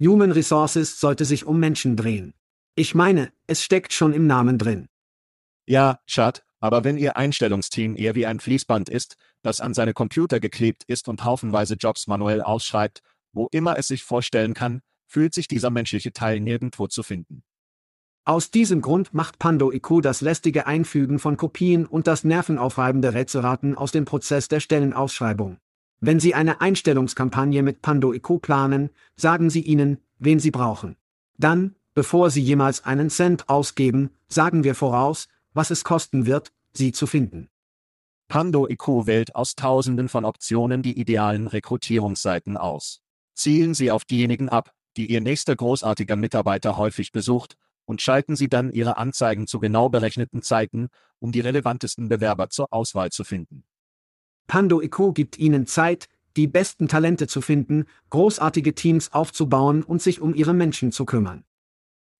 Human Resources sollte sich um Menschen drehen. Ich meine, es steckt schon im Namen drin. Ja, Chad, aber wenn Ihr Einstellungsteam eher wie ein Fließband ist, das an seine Computer geklebt ist und haufenweise Jobs manuell ausschreibt, wo immer es sich vorstellen kann, fühlt sich dieser menschliche Teil nirgendwo zu finden. Aus diesem Grund macht Pando IQ das lästige Einfügen von Kopien und das nervenaufreibende Rätselraten aus dem Prozess der Stellenausschreibung. Wenn Sie eine Einstellungskampagne mit Pando IQ planen, sagen Sie ihnen, wen Sie brauchen. Dann, bevor Sie jemals einen Cent ausgeben, sagen wir voraus, was es kosten wird, sie zu finden. Pando IQ wählt aus Tausenden von Optionen die idealen Rekrutierungsseiten aus. Zielen Sie auf diejenigen ab, die Ihr nächster großartiger Mitarbeiter häufig besucht, und schalten Sie dann Ihre Anzeigen zu genau berechneten Zeiten, um die relevantesten Bewerber zur Auswahl zu finden. Pando IQ gibt Ihnen Zeit, die besten Talente zu finden, großartige Teams aufzubauen und sich um Ihre Menschen zu kümmern.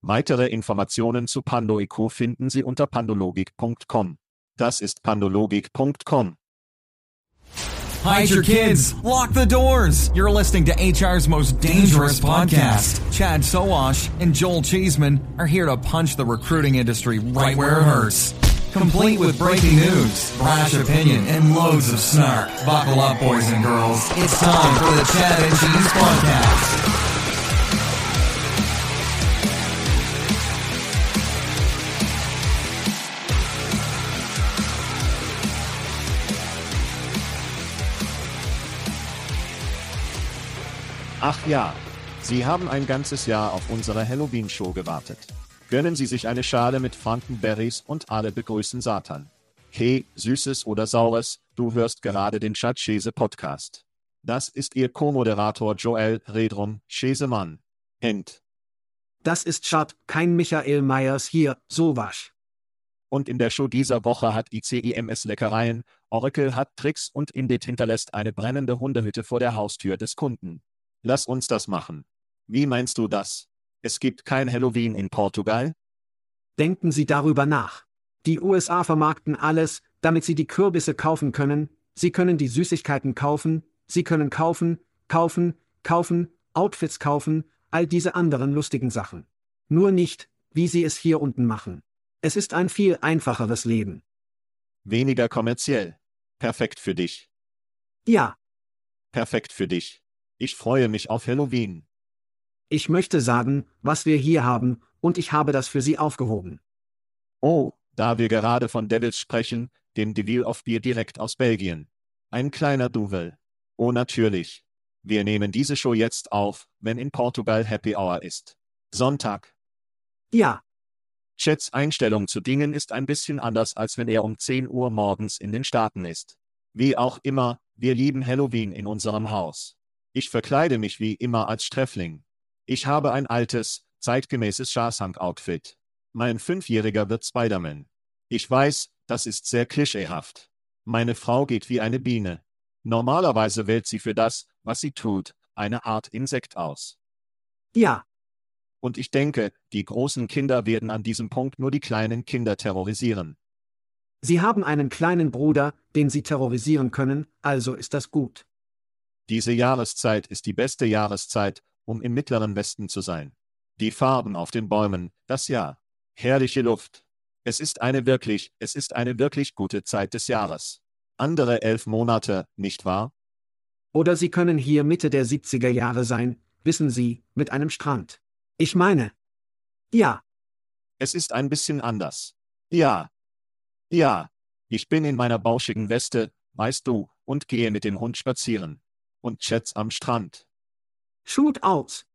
Weitere Informationen zu PandoIQ finden Sie unter pandologik.com. Das ist pandologik.com. Hide your kids. Lock the doors. You're listening to HR's most dangerous podcast. Chad Soash and Joel Cheeseman are here to punch the recruiting industry right where it hurts. Complete with breaking news, brash opinion, and loads of snark. Buckle up, boys and girls. It's time for the Chad and Cheese Podcast. Ach ja, Sie haben ein ganzes Jahr auf unsere Halloween-Show gewartet. Gönnen Sie sich eine Schale mit Frankenberries und alle begrüßen Satan. Hey, Süßes oder Saures, du hörst gerade den Chat-Schese Podcast. Das ist Ihr Co-Moderator Joel Redrum Schesemann. End. Das ist Chad, kein Michael Myers hier, sowas. Und in der Show dieser Woche hat ICIMS Leckereien, Oracle hat Tricks und Indit hinterlässt eine brennende Hundehütte vor der Haustür des Kunden. Lass uns das machen. Wie meinst du das? Es gibt kein Halloween in Portugal? Denken Sie darüber nach. Die USA vermarkten alles, damit sie die Kürbisse kaufen können, sie können die Süßigkeiten kaufen, sie können kaufen, kaufen, kaufen, Outfits kaufen, all diese anderen lustigen Sachen. Nur nicht, wie sie es hier unten machen. Es ist ein viel einfacheres Leben. Weniger kommerziell. Perfekt für dich. Ja, Perfekt für dich. Ich freue mich auf Halloween. Ich möchte sagen, was wir hier haben, und ich habe das für Sie aufgehoben. Oh, da wir gerade von Devils sprechen, dem Devil of Bier direkt aus Belgien. Ein kleiner Duvel. Oh natürlich. Wir nehmen diese Show jetzt auf, wenn in Portugal Happy Hour ist. Sonntag. Ja, Chats Einstellung zu Dingen ist ein bisschen anders, als wenn er um 10 Uhr morgens in den Staaten ist. Wie auch immer, wir lieben Halloween in unserem Haus. Ich verkleide mich wie immer als Sträfling. Ich habe ein altes, zeitgemäßes Shashank-Outfit. Mein Fünfjähriger wird Spider-Man. Ich weiß, das ist sehr klischeehaft. Meine Frau geht wie eine Biene. Normalerweise wählt sie für das, was sie tut, eine Art Insekt aus. ja, Und ich denke, die großen Kinder werden an diesem Punkt nur die kleinen Kinder terrorisieren. Sie haben einen kleinen Bruder, den Sie terrorisieren können, also ist das gut. Diese Jahreszeit ist die beste Jahreszeit, um im mittleren Westen zu sein. Die Farben auf den Bäumen, das Jahr. Herrliche Luft. Es ist eine wirklich, es ist eine wirklich gute Zeit des Jahres. Andere elf Monate, nicht wahr? Oder Sie können hier Mitte der 70er Jahre sein, wissen Sie, mit einem Strand. Ich meine. Ja, Es ist ein bisschen anders. Ja. Ja. Ich bin in meiner bauschigen Weste, weißt du, und gehe mit dem Hund spazieren. Und Chats am Strand. Shootouts.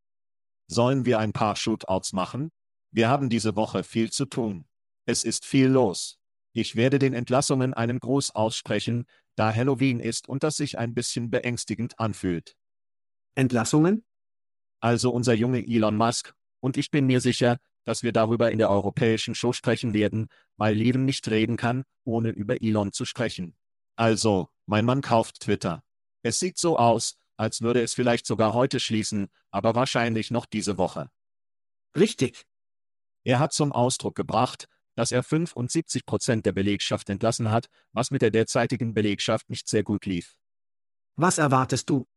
Sollen wir ein paar Shootouts machen? Wir haben diese Woche viel zu tun. Es ist viel los. Ich werde den Entlassungen einen Gruß aussprechen, da Halloween ist und das sich ein bisschen beängstigend anfühlt. Entlassungen? Also unser Junge Elon Musk, und ich bin mir sicher, dass wir darüber in der europäischen Show sprechen werden, weil Leben nicht reden kann, ohne über Elon zu sprechen. Also, mein Mann kauft Twitter. Es sieht so aus, als würde es vielleicht sogar heute schließen, aber wahrscheinlich noch diese Woche. Richtig. Er hat zum Ausdruck gebracht, dass er 75 Prozent der Belegschaft entlassen hat, was mit der derzeitigen Belegschaft nicht sehr gut lief. Was erwartest du?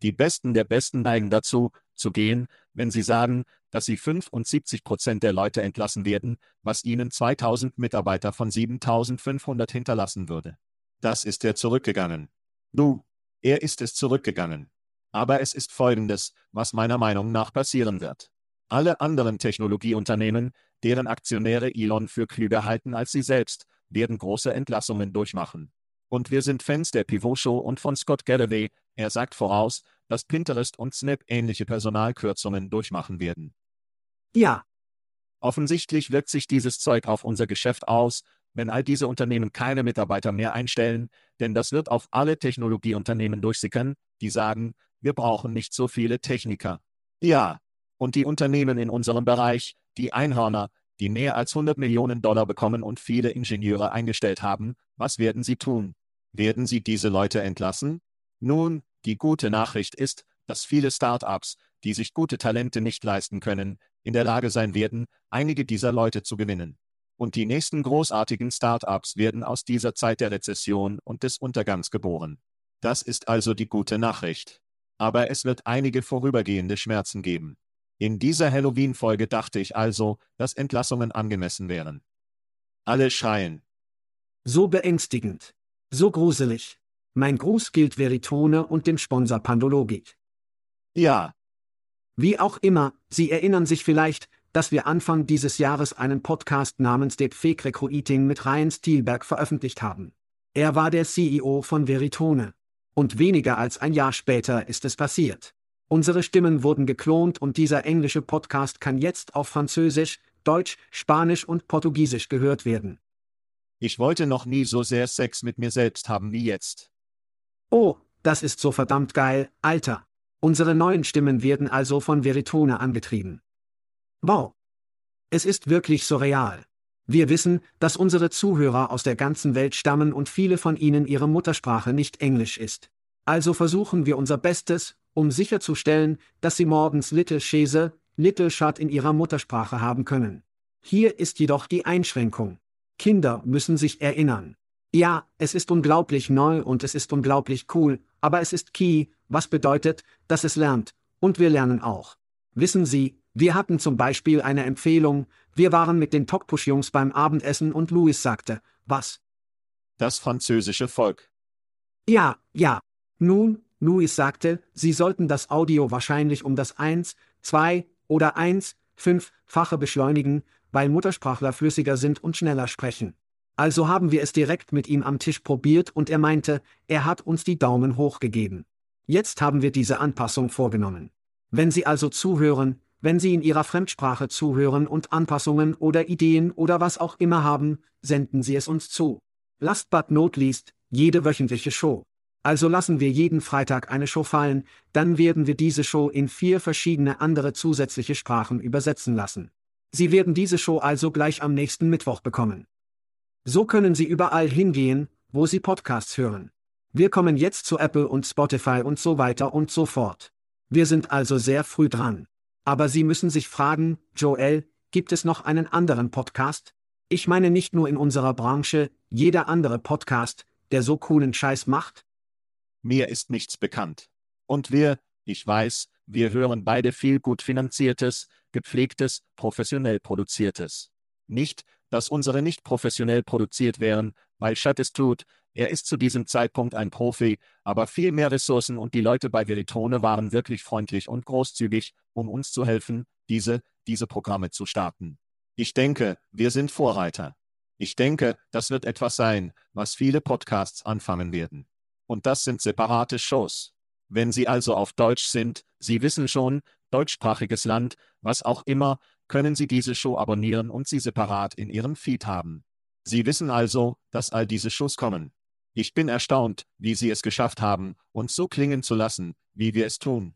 Die Besten der Besten neigen dazu, zu gehen, wenn sie sagen, dass sie 75 Prozent der Leute entlassen werden, was ihnen 2000 Mitarbeiter von 7500 hinterlassen würde. Das ist er zurückgegangen. Du, er ist es zurückgegangen. Aber es ist Folgendes, was meiner Meinung nach passieren wird. Alle anderen Technologieunternehmen, deren Aktionäre Elon für klüger halten als sie selbst, werden große Entlassungen durchmachen. Und wir sind Fans der Pivot Show und von Scott Galloway, er sagt voraus, dass Pinterest und Snap ähnliche Personalkürzungen durchmachen werden. Ja. Offensichtlich wirkt sich dieses Zeug auf unser Geschäft aus, wenn all diese Unternehmen keine Mitarbeiter mehr einstellen, denn das wird auf alle Technologieunternehmen durchsickern, die sagen, wir brauchen nicht so viele Techniker. Ja. Und die Unternehmen in unserem Bereich, die Einhörner, die mehr als 100 Millionen Dollar bekommen und viele Ingenieure eingestellt haben, was werden sie tun? Werden sie diese Leute entlassen? Nun, die gute Nachricht ist, dass viele Start-ups, die sich gute Talente nicht leisten können, in der Lage sein werden, einige dieser Leute zu gewinnen. Und die nächsten großartigen Start-ups werden aus dieser Zeit der Rezession und des Untergangs geboren. Das ist also die gute Nachricht. Aber es wird einige vorübergehende Schmerzen geben. In dieser Halloween-Folge dachte ich also, dass Entlassungen angemessen wären. Alle schreien. So beängstigend. So gruselig. Mein Gruß gilt Veritone und dem Sponsor Pandologik. Ja. Wie auch immer, Sie erinnern sich vielleicht, dass wir Anfang dieses Jahres einen Podcast namens Deep Fake Recruiting mit Ryan Stielberg veröffentlicht haben. Er war der CEO von Veritone. Und weniger als ein Jahr später ist es passiert. Unsere Stimmen wurden geklont und dieser englische Podcast kann jetzt auf Französisch, Deutsch, Spanisch und Portugiesisch gehört werden. Ich wollte noch nie so sehr Sex mit mir selbst haben wie jetzt. Oh, das ist so verdammt geil, Alter. Unsere neuen Stimmen werden also von Veritone angetrieben. Wow. Es ist wirklich surreal. Wir wissen, dass unsere Zuhörer aus der ganzen Welt stammen und viele von ihnen ihre Muttersprache nicht Englisch ist. Also versuchen wir unser Bestes, um sicherzustellen, dass sie morgens Little Chese, Little Shot in ihrer Muttersprache haben können. Hier ist jedoch die Einschränkung. Kinder müssen sich erinnern. Ja, es ist unglaublich neu und es ist unglaublich cool, aber es ist Key, was bedeutet, dass es lernt, und wir lernen auch. Wissen Sie, wir hatten zum Beispiel eine Empfehlung, wir waren mit den Tokpush-Jungs beim Abendessen und Louis sagte, was? Das französische Volk. Ja, ja. Nun, Louis sagte, sie sollten das Audio wahrscheinlich um das 1, 2 oder 1, 5-fache beschleunigen, weil Muttersprachler flüssiger sind und schneller sprechen. Also haben wir es direkt mit ihm am Tisch probiert und er meinte, er hat uns die Daumen hoch gegeben. Jetzt haben wir diese Anpassung vorgenommen. Wenn Sie also zuhören, wenn Sie in Ihrer Fremdsprache zuhören und Anpassungen oder Ideen oder was auch immer haben, senden Sie es uns zu. Last but not least, jede wöchentliche Show. Also lassen wir jeden Freitag eine Show fallen, dann werden wir diese Show in vier verschiedene andere zusätzliche Sprachen übersetzen lassen. Sie werden diese Show also gleich am nächsten Mittwoch bekommen. So können Sie überall hingehen, wo Sie Podcasts hören. Wir kommen jetzt zu Apple und Spotify und so weiter und so fort. Wir sind also sehr früh dran. Aber Sie müssen sich fragen, Joel, gibt es noch einen anderen Podcast? Ich meine nicht nur in unserer Branche, jeder andere Podcast, der so coolen Scheiß macht? Mir ist nichts bekannt. Und wir, ich weiß, wir hören beide viel gut finanziertes, gepflegtes, professionell produziertes. Nicht, dass unsere nicht professionell produziert wären, weil Chad es tut, er ist zu diesem Zeitpunkt ein Profi, aber viel mehr Ressourcen und die Leute bei Veritone waren wirklich freundlich und großzügig, um uns zu helfen, diese, diese Programme zu starten. Ich denke, wir sind Vorreiter. Ich denke, das wird etwas sein, was viele Podcasts anfangen werden. Und das sind separate Shows. Wenn Sie also auf Deutsch sind, Sie wissen schon, deutschsprachiges Land, was auch immer, können Sie diese Show abonnieren und sie separat in Ihrem Feed haben. Sie wissen also, dass all diese Shows kommen. Ich bin erstaunt, wie Sie es geschafft haben, uns so klingen zu lassen, wie wir es tun.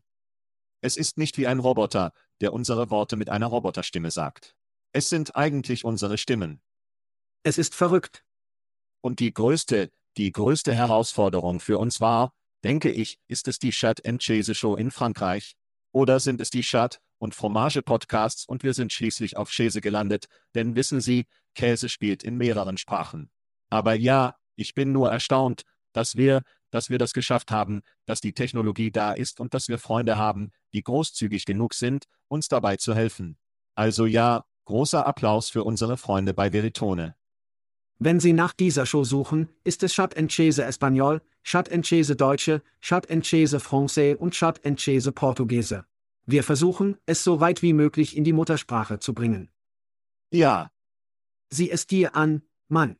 Es ist nicht wie ein Roboter, der unsere Worte mit einer Roboterstimme sagt. Es sind eigentlich unsere Stimmen. Es ist verrückt. Und die größte, die größte Herausforderung für uns war, denke ich, ist es die Chat and Chase Show in Frankreich? Oder sind es die Chat und Fromage Podcasts und wir sind schließlich auf Chase gelandet, denn wissen Sie, Käse spielt in mehreren Sprachen. Aber ja, ich bin nur erstaunt, dass wir, dass wir das geschafft haben, dass die Technologie da ist und dass wir Freunde haben, die großzügig genug sind, uns dabei zu helfen. Also ja, großer Applaus für unsere Freunde bei Veritone. Wenn Sie nach dieser Show suchen, ist es Chat Enchese Espanol, Chat Enchese Deutsche, Chat Enchese Francais und Chat Enchese Portugiese. Wir versuchen, es so weit wie möglich in die Muttersprache zu bringen. Ja, Sieh es dir an, Mann.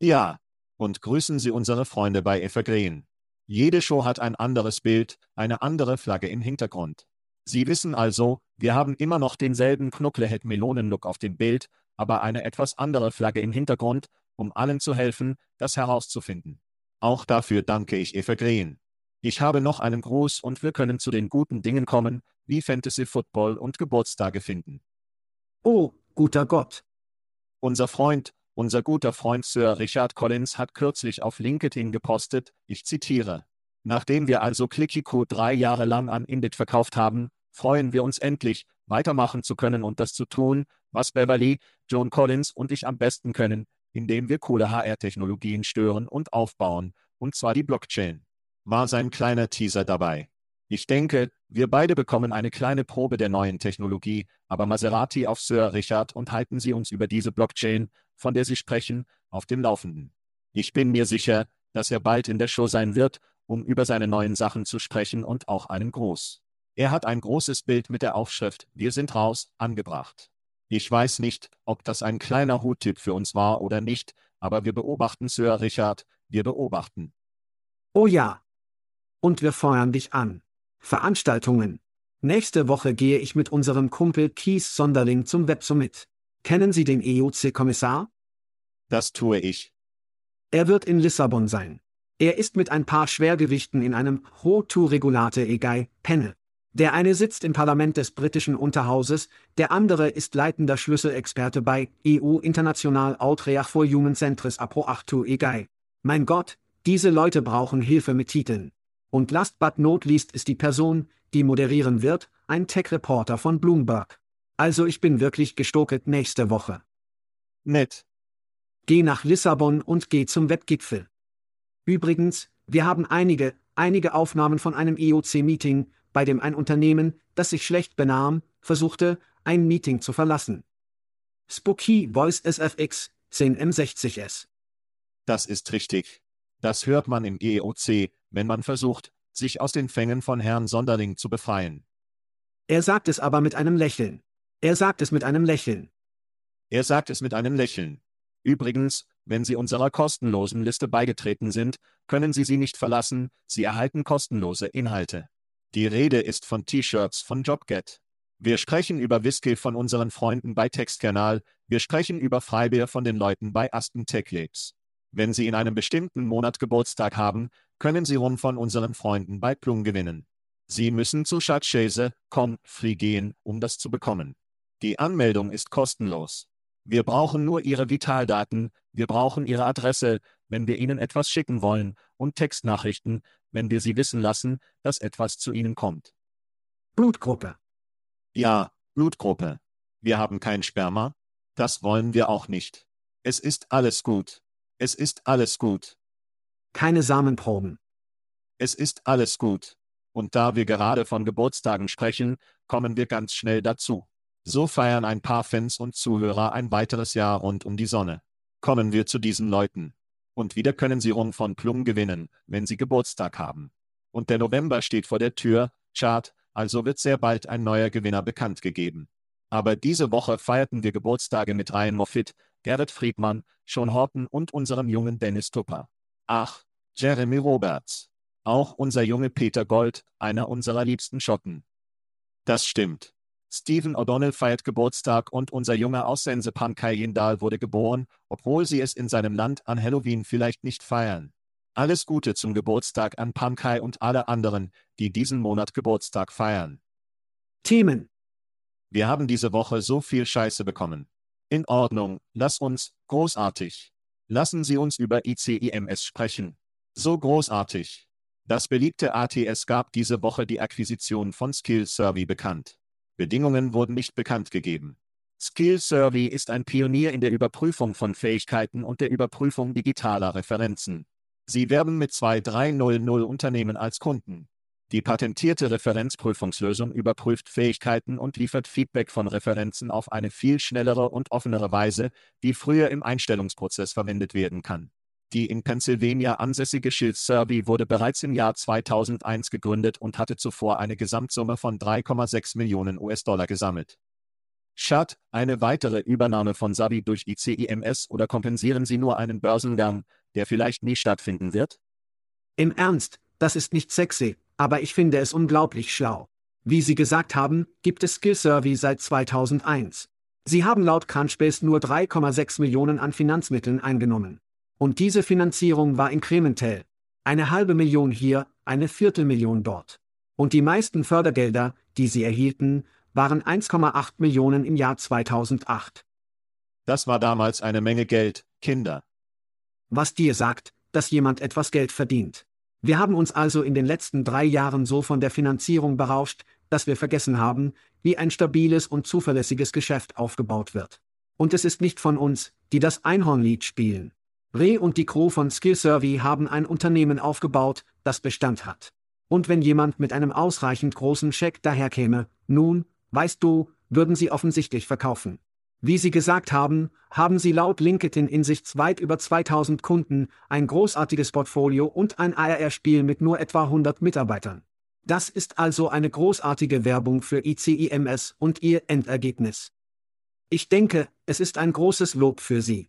ja. Und grüßen Sie unsere Freunde bei Evergreen. Jede Show hat ein anderes Bild, eine andere Flagge im Hintergrund. Sie wissen also, wir haben immer noch denselben Knucklehead-Melonen-Look auf dem Bild, aber eine etwas andere Flagge im Hintergrund, um allen zu helfen, das herauszufinden. Auch dafür danke ich Evergreen. Ich habe noch einen Gruß und wir können zu den guten Dingen kommen, wie Fantasy Football und Geburtstage finden. Oh, guter Gott. Unser Freund, unser guter Freund Sir Richard Collins hat kürzlich auf LinkedIn gepostet, ich zitiere. Nachdem wir also Clickico drei Jahre lang an Indit verkauft haben, freuen wir uns endlich, weitermachen zu können und das zu tun, was Beverly, John Collins und ich am besten können, indem wir coole HR-Technologien stören und aufbauen, und zwar die Blockchain. War sein kleiner Teaser dabei. Ich denke, wir beide bekommen eine kleine Probe der neuen Technologie, aber Maserati auf Sir Richard und halten Sie uns über diese Blockchain, von der Sie sprechen, auf dem Laufenden. Ich bin mir sicher, dass er bald in der Show sein wird, um über seine neuen Sachen zu sprechen und auch einen Gruß. Er hat ein großes Bild mit der Aufschrift Wir sind raus angebracht. Ich weiß nicht, ob das ein kleiner Huttipp für uns war oder nicht, aber wir beobachten Sir Richard, wir beobachten. Oh ja. Und wir feuern dich an. Veranstaltungen. Nächste Woche gehe ich mit unserem Kumpel Kies Sonderling zum Websummit. Kennen Sie den EUC-Kommissar? Das tue ich. Er wird in Lissabon sein. Er ist mit ein paar Schwergewichten in einem Ho-To-Regulate Egei, Panel. Der eine sitzt im Parlament des britischen Unterhauses, der andere ist leitender Schlüsselexperte bei EU International Outreach for Human Centres Apro 8 Egei. Mein Gott, diese Leute brauchen Hilfe mit Titeln. Und last but not least ist die Person, die moderieren wird, ein Tech-Reporter von Bloomberg. Also ich bin wirklich gestoket nächste Woche. Nett. Geh nach Lissabon und geh zum Webgipfel. Übrigens, wir haben einige, einige Aufnahmen von einem IOC-Meeting, bei dem ein Unternehmen, das sich schlecht benahm, versuchte, ein Meeting zu verlassen. Spooky Voice SFX 10M60S. Das ist richtig. Das hört man im GEOC, wenn man versucht, sich aus den Fängen von Herrn Sonderling zu befreien. Er sagt es aber mit einem Lächeln. Er sagt es mit einem Lächeln. Er sagt es mit einem Lächeln. Übrigens, wenn Sie unserer kostenlosen Liste beigetreten sind, können Sie sie nicht verlassen, Sie erhalten kostenlose Inhalte. Die Rede ist von T-Shirts von JobGet. Wir sprechen über Whisky von unseren Freunden bei Textkanal, wir sprechen über Freibier von den Leuten bei Aston Tech Labs. Wenn Sie in einem bestimmten Monat Geburtstag haben, können Sie Rum von unseren Freunden bei Plum gewinnen. Sie müssen zu Schatzschäse.com free gehen, um das zu bekommen. Die Anmeldung ist kostenlos. Wir brauchen nur Ihre Vitaldaten, wir brauchen Ihre Adresse, wenn wir Ihnen etwas schicken wollen, und Textnachrichten, wenn wir Sie wissen lassen, dass etwas zu Ihnen kommt. Blutgruppe. Ja, Blutgruppe. Wir haben kein Sperma? Das wollen wir auch nicht. Es ist alles gut. Es ist alles gut. Keine Samenproben. Es ist alles gut. Und da wir gerade von Geburtstagen sprechen, kommen wir ganz schnell dazu. So feiern ein paar Fans und Zuhörer ein weiteres Jahr rund um die Sonne. Kommen wir zu diesen Leuten. Und wieder können sie Rum von Plum gewinnen, wenn sie Geburtstag haben. Und der November steht vor der Tür, Chart, also wird sehr bald ein neuer Gewinner bekannt gegeben. Aber diese Woche feierten wir Geburtstage mit Ryan Moffitt, Gerrit Friedmann, Sean Horton und unserem jungen Dennis Tupper. Ach, Jeremy Roberts. Auch unser junge Peter Gold, einer unserer liebsten Schotten. Das stimmt. Stephen O'Donnell feiert Geburtstag und unser junger Aussense Pankaj Jindal wurde geboren, obwohl sie es in seinem Land an Halloween vielleicht nicht feiern. Alles Gute zum Geburtstag an Pankaj und alle anderen, die diesen Monat Geburtstag feiern. Themen. Wir haben diese Woche so viel Scheiße bekommen. In Ordnung, lass uns, großartig. Lassen Sie uns über ICIMS sprechen. So großartig. Das beliebte ATS gab diese Woche die Akquisition von Skill Survey bekannt. Bedingungen wurden nicht bekannt gegeben. Skill Survey ist ein Pionier in der Überprüfung von Fähigkeiten und der Überprüfung digitaler Referenzen. Sie werben mit 2300 Unternehmen als Kunden. Die patentierte Referenzprüfungslösung überprüft Fähigkeiten und liefert Feedback von Referenzen auf eine viel schnellere und offenere Weise, die früher im Einstellungsprozess verwendet werden kann. Die in Pennsylvania ansässige Shield Survey wurde bereits im Jahr 2001 gegründet und hatte zuvor eine Gesamtsumme von 3,6 Millionen US-Dollar gesammelt. Schad, eine weitere Übernahme von Sabi durch ICIMS oder kompensieren Sie nur einen Börsengang, der vielleicht nie stattfinden wird? Im Ernst, das ist nicht sexy, aber ich finde es unglaublich schlau. Wie Sie gesagt haben, gibt es Skill Survey seit 2001. Sie haben laut Crunchbase nur 3,6 Millionen an Finanzmitteln eingenommen. Und diese Finanzierung war inkrementell. Eine halbe Million hier, eine Viertelmillion dort. Und die meisten Fördergelder, die sie erhielten, waren 1,8 Millionen im Jahr 2008. Das war damals eine Menge Geld, Kinder. Was dir sagt, dass jemand etwas Geld verdient. Wir haben uns also in den letzten drei Jahren so von der Finanzierung berauscht, dass wir vergessen haben, wie ein stabiles und zuverlässiges Geschäft aufgebaut wird. Und es ist nicht von uns, die das Einhornlied spielen. Re und die Crew von Skill haben ein Unternehmen aufgebaut, das Bestand hat. Und wenn jemand mit einem ausreichend großen Scheck daherkäme, nun, weißt du, würden sie offensichtlich verkaufen. Wie Sie gesagt haben, haben Sie laut LinkedIn in sich weit über 2000 Kunden, ein großartiges Portfolio und ein ARR-Spiel mit nur etwa 100 Mitarbeitern. Das ist also eine großartige Werbung für ICIMS und Ihr Endergebnis. Ich denke, es ist ein großes Lob für Sie.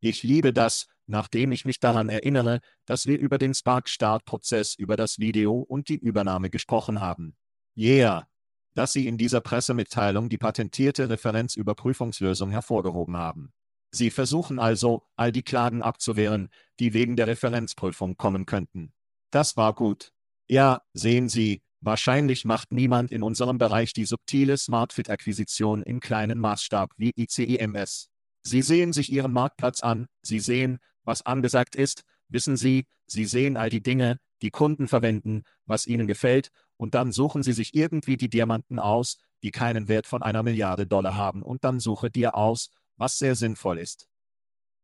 Ich liebe das, nachdem ich mich daran erinnere, dass wir über den Spark-Start-Prozess, über das Video und die Übernahme gesprochen haben. Yeah! Dass Sie in dieser Pressemitteilung die patentierte Referenzüberprüfungslösung hervorgehoben haben. Sie versuchen also, all die Klagen abzuwehren, die wegen der Referenzprüfung kommen könnten. Das war gut. Ja, sehen Sie, wahrscheinlich macht niemand in unserem Bereich die subtile SmartFit-Akquisition im kleinen Maßstab wie ICIMS. Sie sehen sich Ihren Marktplatz an, Sie sehen, was angesagt ist, wissen Sie, Sie sehen all die Dinge, die Kunden verwenden, was ihnen gefällt, und dann suchen Sie sich irgendwie die Diamanten aus, die keinen Wert von einer Milliarde Dollar haben, und dann suche dir aus, was sehr sinnvoll ist.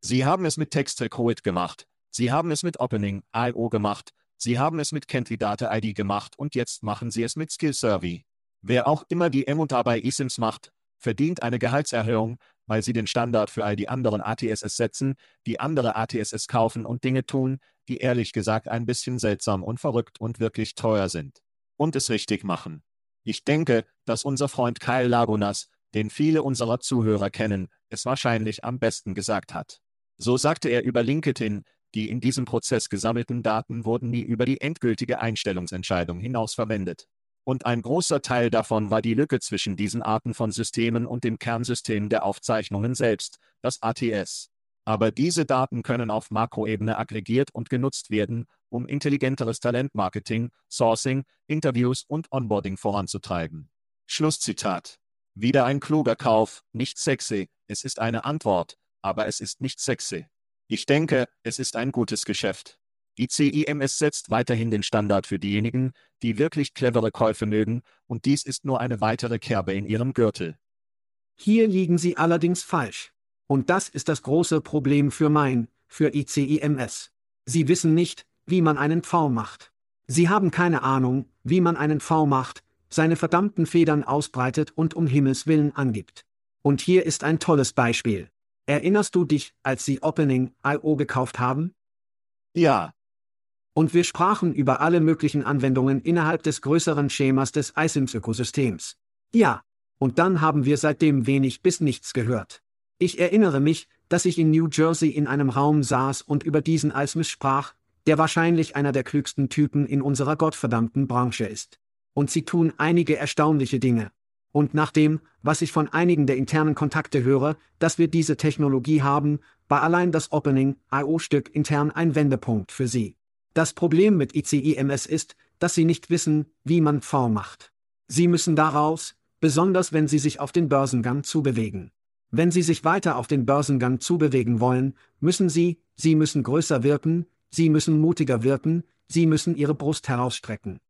Sie haben es mit TextRecruit gemacht, Sie haben es mit Opening.io gemacht, Sie haben es mit Candidate ID gemacht. Und jetzt machen Sie es mit Skill Survey. Wer auch immer die M bei eSIMs macht, verdient eine Gehaltserhöhung, weil sie den Standard für all die anderen ATSS setzen, die andere ATSS kaufen und Dinge tun, die ehrlich gesagt ein bisschen seltsam und verrückt und wirklich teuer sind. Und es richtig machen. Ich denke, dass unser Freund Kyle Lagunas, den viele unserer Zuhörer kennen, es wahrscheinlich am besten gesagt hat. So sagte er über LinkedIn, die in diesem Prozess gesammelten Daten wurden nie über die endgültige Einstellungsentscheidung hinaus verwendet. Und ein großer Teil davon war die Lücke zwischen diesen Arten von Systemen und dem Kernsystem der Aufzeichnungen selbst, das ATS. Aber diese Daten können auf Makroebene aggregiert und genutzt werden, um intelligenteres Talentmarketing, Sourcing, Interviews und Onboarding voranzutreiben. Schlusszitat. Wieder ein kluger Kauf, nicht sexy, es ist eine Antwort, aber es ist nicht sexy. Ich denke, es ist ein gutes Geschäft. Die CIMS setzt weiterhin den Standard für diejenigen, die wirklich clevere Käufe mögen, und dies ist nur eine weitere Kerbe in ihrem Gürtel. Hier liegen Sie allerdings falsch. Und das ist das große Problem für mein, für ICIMS. Sie wissen nicht, wie man einen V macht. Sie haben keine Ahnung, wie man einen V macht, seine verdammten Federn ausbreitet und um Himmels willen angibt. Und hier ist ein tolles Beispiel. Erinnerst du dich, als Sie Opening.io gekauft haben? Ja, und wir sprachen über alle möglichen Anwendungen innerhalb des größeren Schemas des iSIMS-Ökosystems. Ja. Und dann haben wir seitdem wenig bis nichts gehört. Ich erinnere mich, dass ich in New Jersey in einem Raum saß und über diesen iSIMS sprach, der wahrscheinlich einer der klügsten Typen in unserer gottverdammten Branche ist. Und sie tun einige erstaunliche Dinge. Und nach dem, was ich von einigen der internen Kontakte höre, dass wir diese Technologie haben, war allein das Opening-IO-Stück intern ein Wendepunkt für sie. Das Problem mit ICIMS ist, dass Sie nicht wissen, wie man V macht. Sie müssen daraus, besonders wenn Sie sich auf den Börsengang zubewegen. Wenn Sie sich weiter auf den Börsengang zubewegen wollen, müssen Sie, Sie müssen größer wirken, Sie müssen mutiger wirken, Sie müssen Ihre Brust herausstrecken.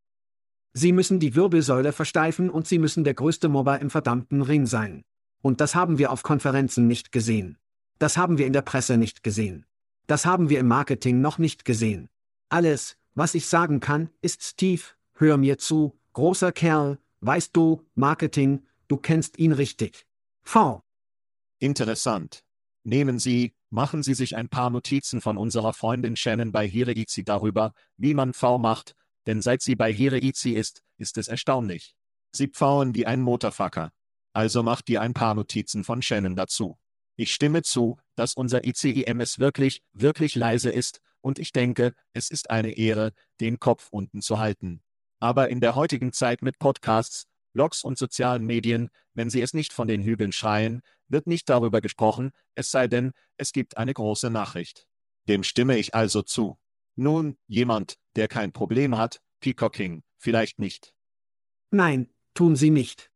Sie müssen die Wirbelsäule versteifen und Sie müssen der größte Mobber im verdammten Ring sein. Und das haben wir auf Konferenzen nicht gesehen. Das haben wir in der Presse nicht gesehen. Das haben wir im Marketing noch nicht gesehen. Alles, was ich sagen kann, ist Steve, hör mir zu, großer Kerl, weißt du, Marketing, du kennst ihn richtig. V. Interessant. Nehmen Sie, machen Sie sich ein paar Notizen von unserer Freundin Shannon bei Hireizi darüber, wie man V macht, denn seit sie bei Hireizi ist, ist es erstaunlich. Sie pfauen wie ein Motorfucker. Also macht dir ein paar Notizen von Shannon dazu. Ich stimme zu, dass unser ICIMS wirklich, wirklich leise ist, und ich denke, es ist eine Ehre, den Kopf unten zu halten. Aber in der heutigen Zeit mit Podcasts, Blogs und sozialen Medien, wenn sie es nicht von den Hügeln schreien, wird nicht darüber gesprochen, es sei denn, es gibt eine große Nachricht. Dem stimme ich also zu. Nun, jemand, der kein Problem hat, Peacocking, vielleicht nicht. Nein, tun Sie nicht.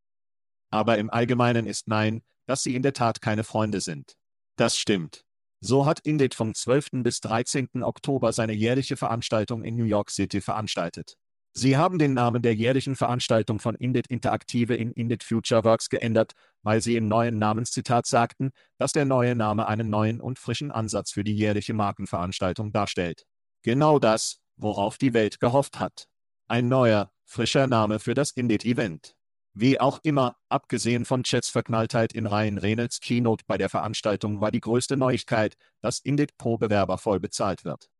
Aber im Allgemeinen ist Nein, dass sie in der Tat keine Freunde sind. Das stimmt. So hat Indit vom 12. bis 13. Oktober seine jährliche Veranstaltung in New York City veranstaltet. Sie haben den Namen der jährlichen Veranstaltung von Indit Interaktive in Indit Future Works geändert, weil sie im neuen Namenszitat sagten, dass der neue Name einen neuen und frischen Ansatz für die jährliche Markenveranstaltung darstellt. Genau das, worauf die Welt gehofft hat. Ein neuer, frischer Name für das Indit-Event. Wie auch immer, abgesehen von Chats Verknalltheit in Ryan Reynolds Keynote bei der Veranstaltung war die größte Neuigkeit, dass Indit pro Bewerber voll bezahlt wird.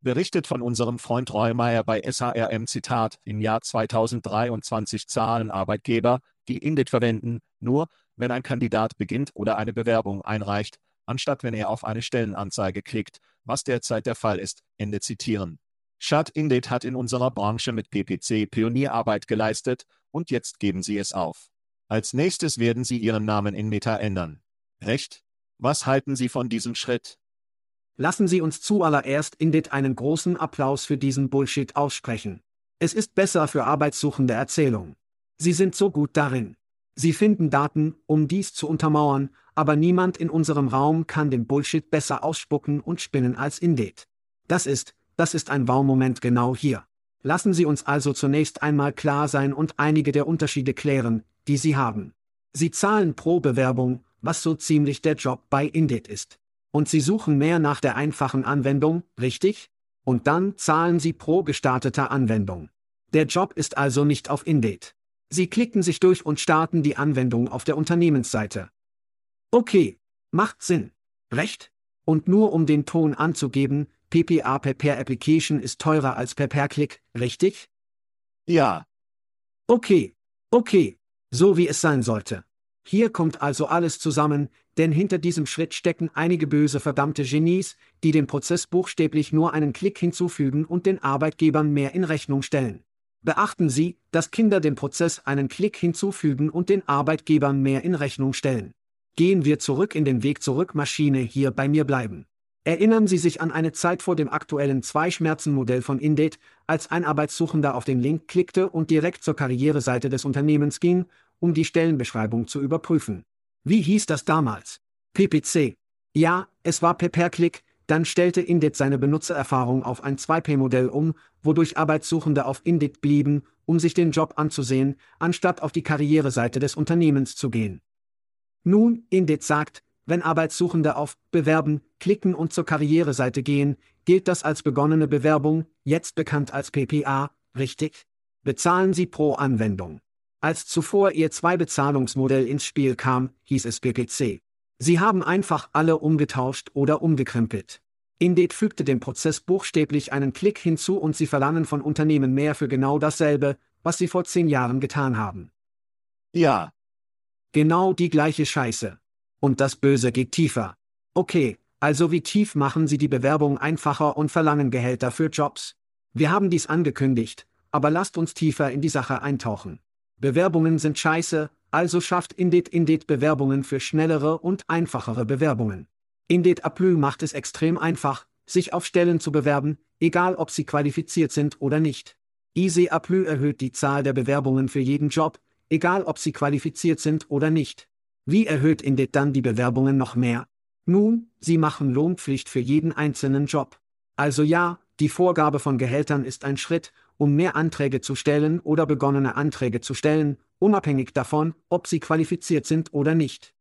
Berichtet von unserem Freund Roy Meyer bei SHRM Zitat, im Jahr 2023 zahlen Arbeitgeber, die Indit verwenden, nur, wenn ein Kandidat beginnt oder eine Bewerbung einreicht, anstatt wenn er auf eine Stellenanzeige klickt, was derzeit der Fall ist, Ende zitieren. Schad Indit hat in unserer Branche mit PPC Pionierarbeit geleistet, und jetzt geben Sie es auf. Als nächstes werden Sie Ihren Namen in Meta ändern. Recht? Was halten Sie von diesem Schritt? Lassen Sie uns zuallererst Indit einen großen Applaus für diesen Bullshit aussprechen. Es ist besser für arbeitssuchende Erzählung. Sie sind so gut darin. Sie finden Daten, um dies zu untermauern, aber niemand in unserem Raum kann den Bullshit besser ausspucken und spinnen als Indit. Das ist, das ist ein Wow-Moment genau hier. Lassen Sie uns also zunächst einmal klar sein und einige der Unterschiede klären, die Sie haben. Sie zahlen pro Bewerbung, was so ziemlich der Job bei Indit ist. Und Sie suchen mehr nach der einfachen Anwendung, richtig? Und dann zahlen Sie pro gestarteter Anwendung. Der Job ist also nicht auf Indit. Sie klicken sich durch und starten die Anwendung auf der Unternehmensseite. Okay, macht Sinn. Recht? Und nur um den Ton anzugeben, PPA per Per Application ist teurer als per Per Click, richtig? Ja. Okay, okay, so wie es sein sollte. Hier kommt also alles zusammen, denn hinter diesem Schritt stecken einige böse verdammte Genies, die dem Prozess buchstäblich nur einen Klick hinzufügen und den Arbeitgebern mehr in Rechnung stellen. Beachten Sie, dass Kinder dem Prozess einen Klick hinzufügen und den Arbeitgebern mehr in Rechnung stellen. Gehen wir zurück in den Weg zurück Maschine hier bei mir bleiben. Erinnern Sie sich an eine Zeit vor dem aktuellen Zwei-Schmerzen-Modell von Indate, als ein Arbeitssuchender auf den Link klickte und direkt zur Karriereseite des Unternehmens ging, um die Stellenbeschreibung zu überprüfen. Wie hieß das damals? PPC. Ja, es war Per-Per-Klick, dann stellte Indit seine Benutzererfahrung auf ein 2P-Modell um, wodurch Arbeitssuchende auf Indit blieben, um sich den Job anzusehen, anstatt auf die Karriereseite des Unternehmens zu gehen. Nun, Indit sagt, wenn Arbeitssuchende auf Bewerben klicken und zur Karriereseite gehen, gilt das als begonnene Bewerbung, jetzt bekannt als PPA, richtig? Bezahlen Sie pro Anwendung. Als zuvor Ihr Zwei-Bezahlungsmodell ins Spiel kam, hieß es PPC. Sie haben einfach alle umgetauscht oder umgekrempelt. Indeed fügte dem Prozess buchstäblich einen Klick hinzu und Sie verlangen von Unternehmen mehr für genau dasselbe, was Sie vor zehn Jahren getan haben. Ja. Genau die gleiche Scheiße. Und das Böse geht tiefer. Okay, also wie tief machen Sie die Bewerbung einfacher und verlangen Gehälter für Jobs? Wir haben dies angekündigt, aber lasst uns tiefer in die Sache eintauchen. Bewerbungen sind scheiße, also schafft Indeed Indeed Bewerbungen für schnellere und einfachere Bewerbungen. Indeed Apply macht es extrem einfach, sich auf Stellen zu bewerben, egal ob sie qualifiziert sind oder nicht. Easy Apply erhöht die Zahl der Bewerbungen für jeden Job, egal ob sie qualifiziert sind oder nicht. Wie erhöht Indeed dann die Bewerbungen noch mehr? Nun, sie machen Lohnpflicht für jeden einzelnen Job. Also ja, die Vorgabe von Gehältern ist ein Schritt, um mehr Anträge zu stellen oder begonnene Anträge zu stellen, unabhängig davon, ob sie qualifiziert sind oder nicht.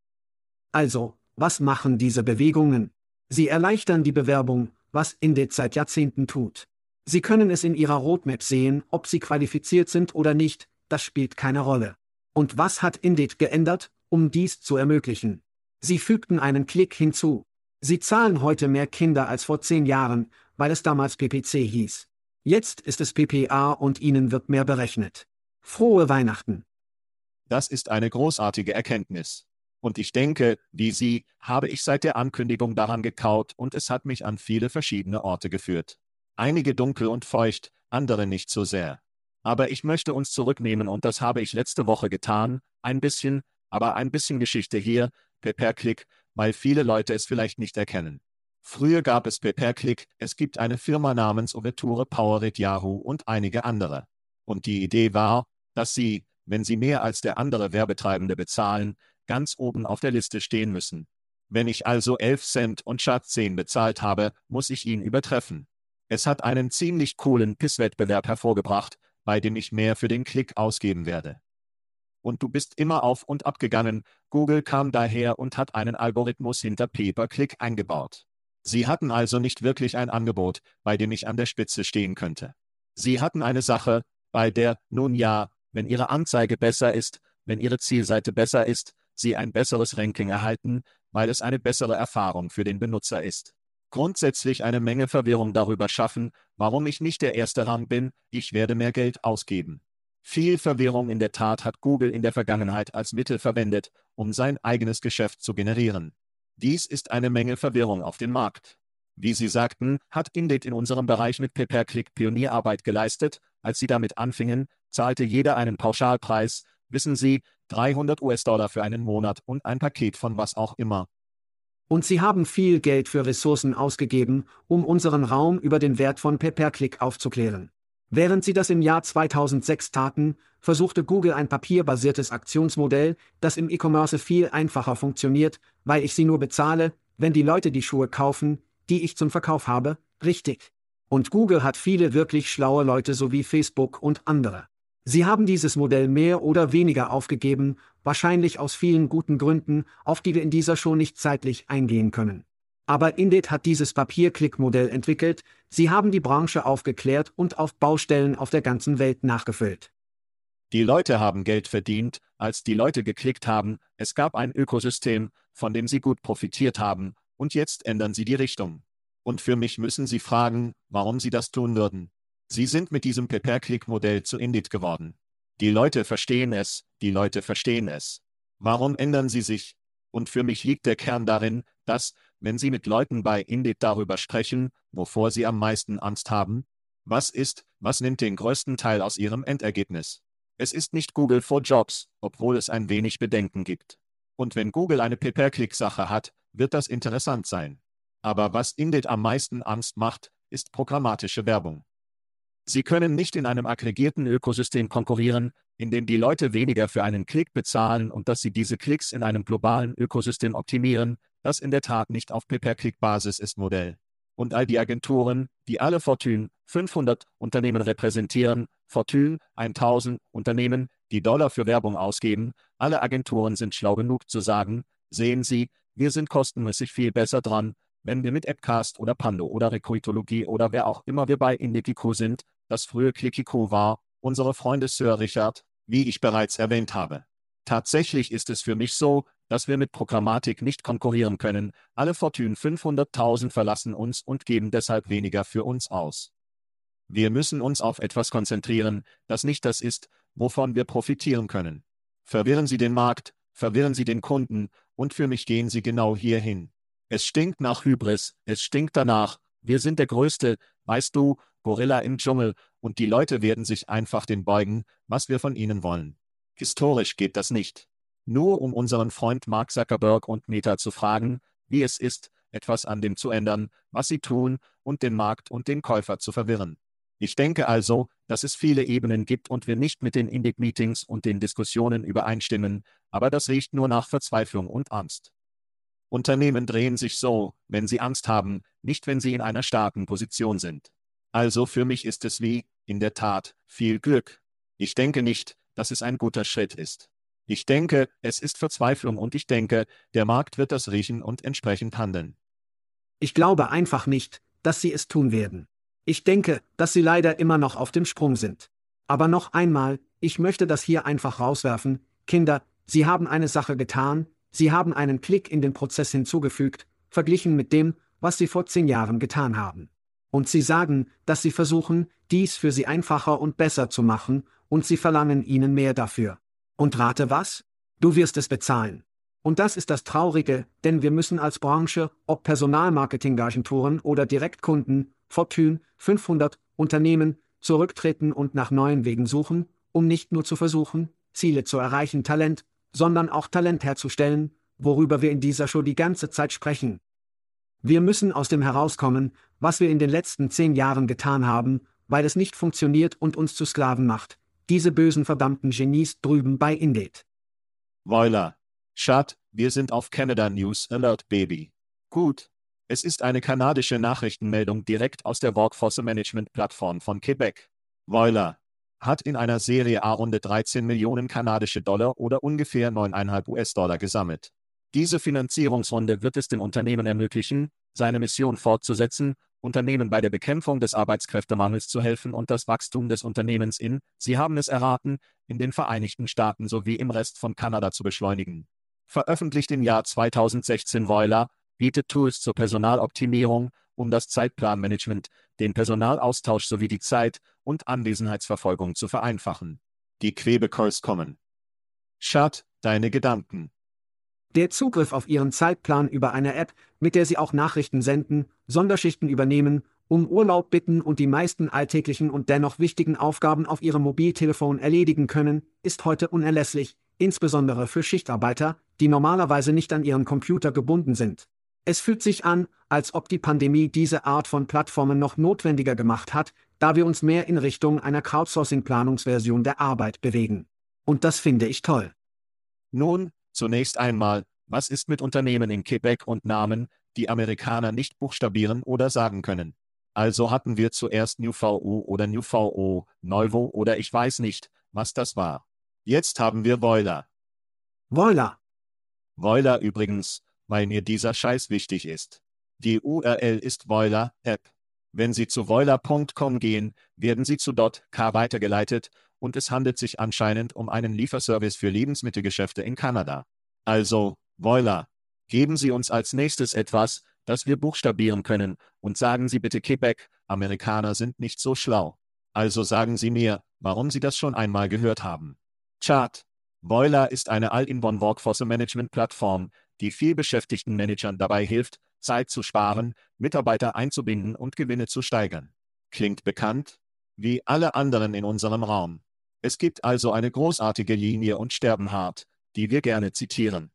Also, was machen diese Bewegungen? Sie erleichtern die Bewerbung, was Indeed seit Jahrzehnten tut. Sie können es in Ihrer Roadmap sehen, ob Sie qualifiziert sind oder nicht, das spielt keine Rolle. Und was hat Indeed geändert, um dies zu ermöglichen? Sie fügten einen Klick hinzu. Sie zahlen heute mehr Kinder als vor zehn Jahren, weil es damals PPC hieß. Jetzt ist es PPA und Ihnen wird mehr berechnet. Frohe Weihnachten. Das ist eine großartige Erkenntnis. Und ich denke, wie Sie, habe ich seit der Ankündigung daran gekaut und es hat mich an viele verschiedene Orte geführt. Einige dunkel und feucht, andere nicht so sehr. Aber ich möchte uns zurücknehmen und das habe ich letzte Woche getan, ein bisschen, aber ein bisschen Geschichte hier, per Klick, weil viele Leute es vielleicht nicht erkennen. Früher gab es per Klick, es gibt eine Firma namens Overture Powerit Yahoo und einige andere. Und die Idee war, dass sie, wenn sie mehr als der andere Werbetreibende bezahlen, ganz oben auf der Liste stehen müssen. Wenn ich also 11 Cent und Schatz 10 bezahlt habe, muss ich ihn übertreffen. Es hat einen ziemlich coolen Pisswettbewerb hervorgebracht, bei dem ich mehr für den Klick ausgeben werde. Und du bist immer auf und ab gegangen, Google kam daher und hat einen Algorithmus hinter Pay-per-Click eingebaut. Sie hatten also nicht wirklich ein Angebot, bei dem ich an der Spitze stehen könnte. Sie hatten eine Sache, bei der, nun ja, wenn Ihre Anzeige besser ist, wenn Ihre Zielseite besser ist, Sie ein besseres Ranking erhalten, weil es eine bessere Erfahrung für den Benutzer ist. Grundsätzlich eine Menge Verwirrung darüber schaffen, warum ich nicht der erste Rang bin, ich werde mehr Geld ausgeben. Viel Verwirrung in der Tat hat Google in der Vergangenheit als Mittel verwendet, um sein eigenes Geschäft zu generieren. Dies ist eine Menge Verwirrung auf dem Markt. Wie Sie sagten, hat Indeed in unserem Bereich mit Pay-Per-Click Pionierarbeit geleistet. Als Sie damit anfingen, zahlte jeder einen Pauschalpreis, wissen Sie, 300 US-Dollar für einen Monat und ein Paket von was auch immer. Und sie haben viel Geld für Ressourcen ausgegeben, um unseren Raum über den Wert von Pay-Per-Click aufzuklären. Während sie das im Jahr 2006 taten, versuchte Google ein papierbasiertes Aktionsmodell, das im E-Commerce viel einfacher funktioniert, weil ich sie nur bezahle, wenn die Leute die Schuhe kaufen, die ich zum Verkauf habe, richtig. Und Google hat viele wirklich schlaue Leute sowie Facebook und andere. Sie haben dieses Modell mehr oder weniger aufgegeben, wahrscheinlich aus vielen guten Gründen, auf die wir in dieser schon nicht zeitlich eingehen können. Aber Indeed hat dieses Papierklick-Modell entwickelt, sie haben die Branche aufgeklärt und auf Baustellen auf der ganzen Welt nachgefüllt. Die Leute haben Geld verdient, als die Leute geklickt haben, es gab ein Ökosystem, von dem sie gut profitiert haben, und jetzt ändern sie die Richtung. Und für mich müssen sie fragen, warum sie das tun würden. Sie sind mit diesem Pay-Per-Click-Modell zu Indeed geworden. Die Leute verstehen es, die Leute verstehen es. Warum ändern sie sich? Und für mich liegt der Kern darin, dass, wenn Sie mit Leuten bei Indeed darüber sprechen, wovor Sie am meisten Angst haben, was ist, was nimmt den größten Teil aus Ihrem Endergebnis? Es ist nicht Google for Jobs, obwohl es ein wenig Bedenken gibt. Und wenn Google eine Pay-Per-Click-Sache hat, wird das interessant sein. Aber was Indeed am meisten Angst macht, ist programmatische Werbung. Sie können nicht in einem aggregierten Ökosystem konkurrieren, in dem die Leute weniger für einen Klick bezahlen und dass sie diese Klicks in einem globalen Ökosystem optimieren, das in der Tat nicht auf Pay-Per-Click-Basis ist Modell. Und all die Agenturen, die alle Fortune 500 Unternehmen repräsentieren, Fortune 1000 Unternehmen, die Dollar für Werbung ausgeben, alle Agenturen sind schlau genug zu sagen, sehen Sie, wir sind kostenmäßig viel besser dran, wenn wir mit Appcast oder Pando oder Recruitologie oder wer auch immer wir bei Indikico sind, das frühe Klikiko war, unsere Freunde Sir Richard, wie ich bereits erwähnt habe. Tatsächlich ist es für mich so, dass wir mit Programmatik nicht konkurrieren können, alle Fortune 500.000 verlassen uns und geben deshalb weniger für uns aus. Wir müssen uns auf etwas konzentrieren, das nicht das ist, wovon wir profitieren können. Verwirren Sie den Markt, verwirren Sie den Kunden, und für mich gehen Sie genau hierhin. Es stinkt nach Hybris, es stinkt danach, wir sind der Größte, weißt du, Gorilla im Dschungel, und die Leute werden sich einfach den beugen, was wir von ihnen wollen. Historisch geht das nicht. Nur um unseren Freund Mark Zuckerberg und Meta zu fragen, wie es ist, etwas an dem zu ändern, was sie tun, und den Markt und den Käufer zu verwirren. Ich denke also, dass es viele Ebenen gibt und wir nicht mit den Indic-Meetings und den Diskussionen übereinstimmen, aber das riecht nur nach Verzweiflung und Angst. Unternehmen drehen sich so, wenn sie Angst haben, nicht wenn sie in einer starken Position sind. Also für mich ist es wie, in der Tat, viel Glück. Ich denke nicht, dass es ein guter Schritt ist. Ich denke, es ist Verzweiflung und ich denke, der Markt wird das riechen und entsprechend handeln. Ich glaube einfach nicht, dass sie es tun werden. Ich denke, dass sie leider immer noch auf dem Sprung sind. Aber noch einmal, ich möchte das hier einfach rauswerfen, Kinder, Sie haben eine Sache getan, Sie haben einen Klick in den Prozess hinzugefügt, verglichen mit dem, was Sie vor zehn Jahren getan haben. Und Sie sagen, dass Sie versuchen, dies für Sie einfacher und besser zu machen, und Sie verlangen Ihnen mehr dafür. Und rate was? Du wirst es bezahlen. Und das ist das Traurige, denn wir müssen als Branche, ob Personalmarketingagenturen oder Direktkunden, Fortune 500, Unternehmen, zurücktreten und nach neuen Wegen suchen, um nicht nur zu versuchen, Ziele zu erreichen, Talent, sondern auch Talent herzustellen, worüber wir in dieser Show die ganze Zeit sprechen. Wir müssen aus dem herauskommen, was wir in den letzten zehn Jahren getan haben, weil es nicht funktioniert und uns zu Sklaven macht, diese bösen verdammten Genies drüben bei Indeed. Voila. Schat, wir sind auf Canada News Alert Baby. Gut. Es ist eine kanadische Nachrichtenmeldung direkt aus der Workforce Management Plattform von Quebec. Voila. Hat in einer Serie A-Runde 13 Millionen kanadische Dollar oder ungefähr 9,5 US-Dollar gesammelt. Diese Finanzierungsrunde wird es dem Unternehmen ermöglichen, seine Mission fortzusetzen, Unternehmen bei der Bekämpfung des Arbeitskräftemangels zu helfen und das Wachstum des Unternehmens in, Sie haben es erraten, in den Vereinigten Staaten sowie im Rest von Kanada zu beschleunigen. Veröffentlicht im Jahr 2016 Voila, bietet Tools zur Personaloptimierung, um das Zeitplanmanagement, den Personalaustausch sowie die Zeit- und Anwesenheitsverfolgung zu vereinfachen. Die Quebecers kommen. Schad, deine Gedanken. Der Zugriff auf Ihren Zeitplan über eine App, mit der Sie auch Nachrichten senden, Sonderschichten übernehmen, um Urlaub bitten und die meisten alltäglichen und dennoch wichtigen Aufgaben auf Ihrem Mobiltelefon erledigen können, ist heute unerlässlich, insbesondere für Schichtarbeiter, die normalerweise nicht an ihren Computer gebunden sind. Es fühlt sich an, als ob die Pandemie diese Art von Plattformen noch notwendiger gemacht hat, da wir uns mehr in Richtung einer Crowdsourcing-Planungsversion der Arbeit bewegen. Und das finde ich toll. Nun, Zunächst einmal, was ist mit Unternehmen in Quebec und Namen, die Amerikaner nicht buchstabieren oder sagen können? Also hatten wir zuerst NewVU oder NewVO, Neuvo oder ich weiß nicht, was das war. Jetzt haben wir Voila. Voila. Voila übrigens, weil mir dieser Scheiß wichtig ist. Die URL ist Voila App. Wenn Sie zu voila.com gehen, werden Sie zu .k weitergeleitet und es handelt sich anscheinend um einen Lieferservice für Lebensmittelgeschäfte in Kanada. Also, Voila. Geben Sie uns als nächstes etwas, das wir buchstabieren können, und sagen Sie bitte Quebec, Amerikaner sind nicht so schlau. Also sagen Sie mir, warum Sie das schon einmal gehört haben. Chart. Voila ist eine All-in-One Workforce Management Plattform, die vielbeschäftigten Managern dabei hilft, Zeit zu sparen, Mitarbeiter einzubinden und Gewinne zu steigern. Klingt bekannt? Wie alle anderen in unserem Raum. Es gibt also eine großartige Linie und sterben hart, die wir gerne zitieren.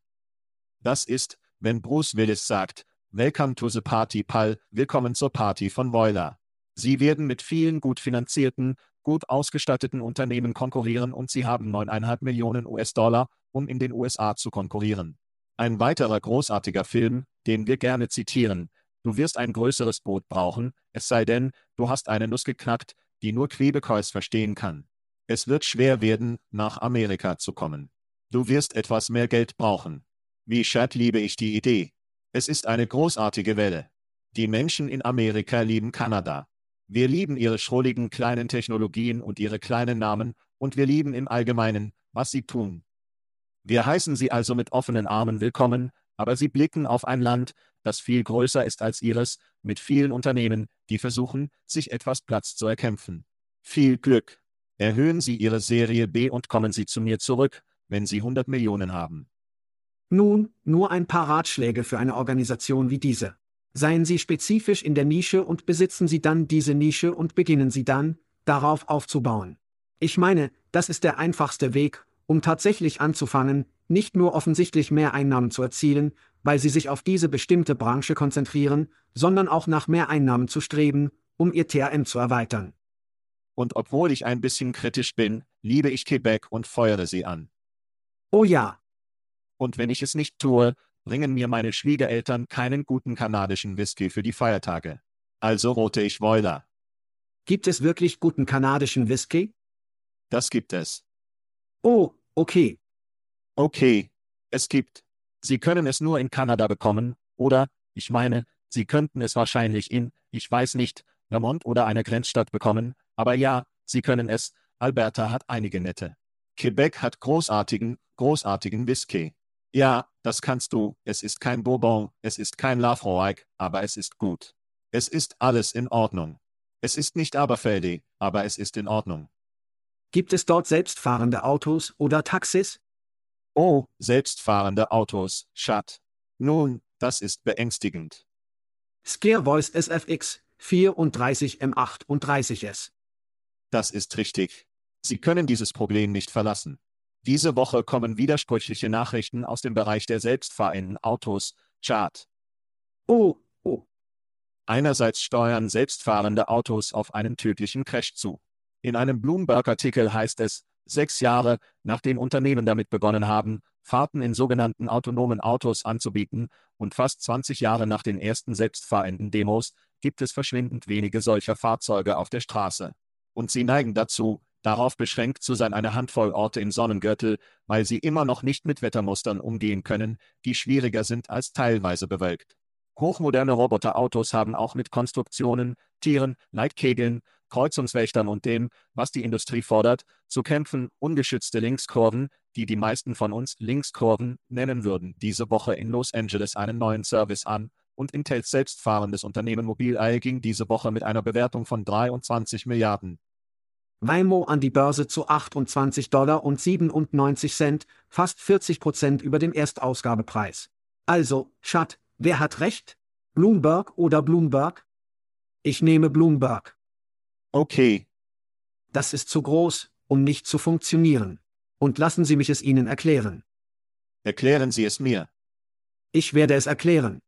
Das ist, wenn Bruce Willis sagt, Welcome to the Party Pal, willkommen zur Party von Voila. Sie werden mit vielen gut finanzierten, gut ausgestatteten Unternehmen konkurrieren und sie haben 9,5 Millionen US-Dollar, um in den USA zu konkurrieren. Ein weiterer großartiger Film, den wir gerne zitieren. Du wirst ein größeres Boot brauchen, es sei denn, du hast eine Nuss geknackt, die nur Quebecois verstehen kann. Es wird schwer werden, nach Amerika zu kommen. Du wirst etwas mehr Geld brauchen. Wie Chad liebe ich die Idee. Es ist eine großartige Welle. Die Menschen in Amerika lieben Kanada. Wir lieben ihre schrulligen kleinen Technologien und ihre kleinen Namen, und wir lieben im Allgemeinen, was sie tun. Wir heißen sie also mit offenen Armen willkommen, aber sie blicken auf ein Land, das viel größer ist als ihres, mit vielen Unternehmen, die versuchen, sich etwas Platz zu erkämpfen. Viel Glück! Erhöhen Sie Ihre Serie B und kommen Sie zu mir zurück, wenn Sie 100 Millionen haben. Nun, nur ein paar Ratschläge für eine Organisation wie diese. Seien Sie spezifisch in der Nische und besitzen Sie dann diese Nische und beginnen Sie dann, darauf aufzubauen. Ich meine, das ist der einfachste Weg, um tatsächlich anzufangen, nicht nur offensichtlich mehr Einnahmen zu erzielen, weil Sie sich auf diese bestimmte Branche konzentrieren, sondern auch nach mehr Einnahmen zu streben, um Ihr TRM zu erweitern. Und obwohl ich ein bisschen kritisch bin, liebe ich Quebec und feuere sie an. Oh ja. Und wenn ich es nicht tue, bringen mir meine Schwiegereltern keinen guten kanadischen Whisky für die Feiertage. Also rote ich Voila. Gibt es wirklich guten kanadischen Whisky? Das gibt es. Oh, okay. Okay. Es gibt. Sie können es nur in Kanada bekommen, oder, ich meine, Sie könnten es wahrscheinlich in, ich weiß nicht, Vermont oder einer Grenzstadt bekommen, aber ja, Sie können es, Alberta hat einige nette. Quebec hat großartigen, großartigen Whisky. Ja, das kannst du, es ist kein Bourbon, es ist kein Lafroig, aber es ist gut. Es ist alles in Ordnung. Es ist nicht aberfeldig, aber es ist in Ordnung. Gibt es dort selbstfahrende Autos oder Taxis? Oh, selbstfahrende Autos, Schat. Nun, das ist beängstigend. Scare Voice SFX 34 M38S. Das ist richtig. Sie können dieses Problem nicht verlassen. Diese Woche kommen widersprüchliche Nachrichten aus dem Bereich der selbstfahrenden Autos, Chart. Oh, oh. Einerseits steuern selbstfahrende Autos auf einen tödlichen Crash zu. In einem Bloomberg-Artikel heißt es, sechs Jahre, nachdem Unternehmen damit begonnen haben, Fahrten in sogenannten autonomen Autos anzubieten, und fast 20 Jahre nach den ersten selbstfahrenden Demos, gibt es verschwindend wenige solcher Fahrzeuge auf der Straße. Und sie neigen dazu, darauf beschränkt zu sein eine Handvoll Orte im Sonnengürtel, weil sie immer noch nicht mit Wettermustern umgehen können, die schwieriger sind als teilweise bewölkt. Hochmoderne Roboterautos haben auch mit Konstruktionen, Tieren, Leitkegeln, Kreuzungswächtern und dem, was die Industrie fordert, zu kämpfen, ungeschützte Linkskurven, die die meisten von uns Linkskurven nennen würden, diese Woche in Los Angeles einen neuen Service an, und Intels selbstfahrendes Unternehmen Mobileye ging diese Woche mit einer Bewertung von 23 Milliarden Waymo an die Börse zu 28 Dollar und 97 Cent, fast 40 Prozent über dem Erstausgabepreis. Also, Schat, wer hat recht? Bloomberg oder Bloomberg? Ich nehme Bloomberg. Okay. Das ist zu groß, um nicht zu funktionieren. Und lassen Sie mich es Ihnen erklären. Erklären Sie es mir. Ich werde es erklären.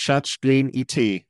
Schatzplan IT.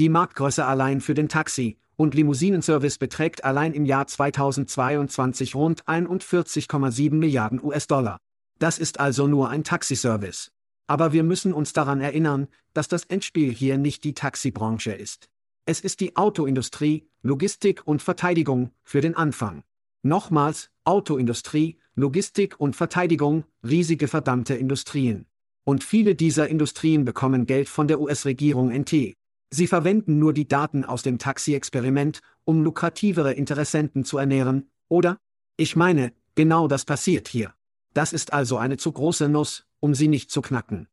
Die Marktgröße allein für den Taxi- und Limousinenservice beträgt allein im Jahr 2022 rund 41,7 Milliarden US-Dollar. Das ist also nur ein Taxiservice. Aber wir müssen uns daran erinnern, dass das Endspiel hier nicht die Taxibranche ist. Es ist die Autoindustrie, Logistik und Verteidigung für den Anfang. Nochmals, Autoindustrie, Logistik und Verteidigung, riesige verdammte Industrien. Und viele dieser Industrien bekommen Geld von der US-Regierung NT. Sie verwenden nur die Daten aus dem Taxi-Experiment, um lukrativere Interessenten zu ernähren, oder? Ich meine, genau das passiert hier. Das ist also eine zu große Nuss, um sie nicht zu knacken.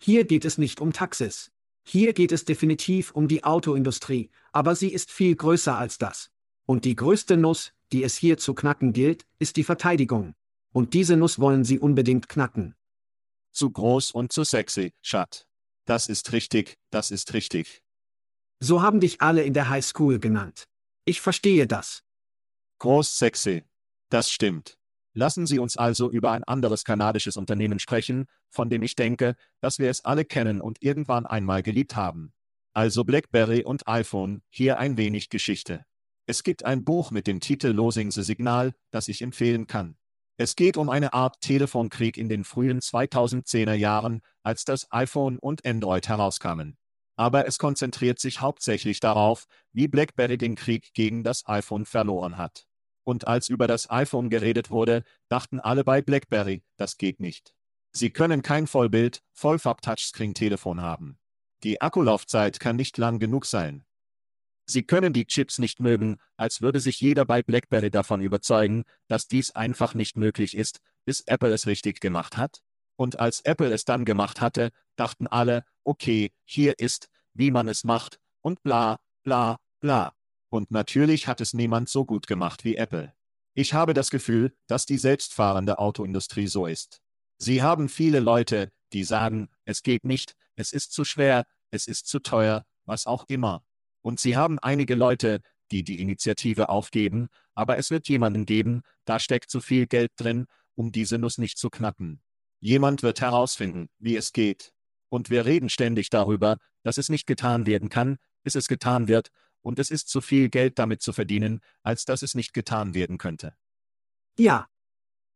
Hier geht es nicht um Taxis. Hier geht es definitiv um die Autoindustrie, aber sie ist viel größer als das. Und die größte Nuss, die es hier zu knacken gilt, ist die Verteidigung. Und diese Nuss wollen sie unbedingt knacken. Zu groß und zu sexy, Schat. Das ist richtig, das ist richtig. So haben dich alle in der Highschool genannt. Ich verstehe das. Groß sexy. Das stimmt. Lassen Sie uns also über ein anderes kanadisches Unternehmen sprechen, von dem ich denke, dass wir es alle kennen und irgendwann einmal geliebt haben. Also BlackBerry und iPhone, hier ein wenig Geschichte. Es gibt ein Buch mit dem Titel Losing the Signal, das ich empfehlen kann. Es geht um eine Art Telefonkrieg in den frühen 2010er Jahren, als das iPhone und Android herauskamen. Aber es konzentriert sich hauptsächlich darauf, wie BlackBerry den Krieg gegen das iPhone verloren hat. Und als über das iPhone geredet wurde, dachten alle bei BlackBerry, das geht nicht. Sie können kein Vollbild, Vollfarb-Touchscreen-Telefon haben. Die Akkulaufzeit kann nicht lang genug sein. Sie können die Chips nicht mögen, als würde sich jeder bei BlackBerry davon überzeugen, dass dies einfach nicht möglich ist, bis Apple es richtig gemacht hat. Und als Apple es dann gemacht hatte, dachten alle, okay, hier ist, wie man es macht, und bla, bla, bla. Und natürlich hat es niemand so gut gemacht wie Apple. Ich habe das Gefühl, dass die selbstfahrende Autoindustrie so ist. Sie haben viele Leute, die sagen, es geht nicht, es ist zu schwer, es ist zu teuer, was auch immer. Und sie haben einige Leute, die die Initiative aufgeben, aber es wird jemanden geben, da steckt zu viel Geld drin, um diese Nuss nicht zu knacken. Jemand wird herausfinden, wie es geht. Und wir reden ständig darüber, dass es nicht getan werden kann, bis es getan wird, und es ist zu viel Geld damit zu verdienen, als dass es nicht getan werden könnte. Ja.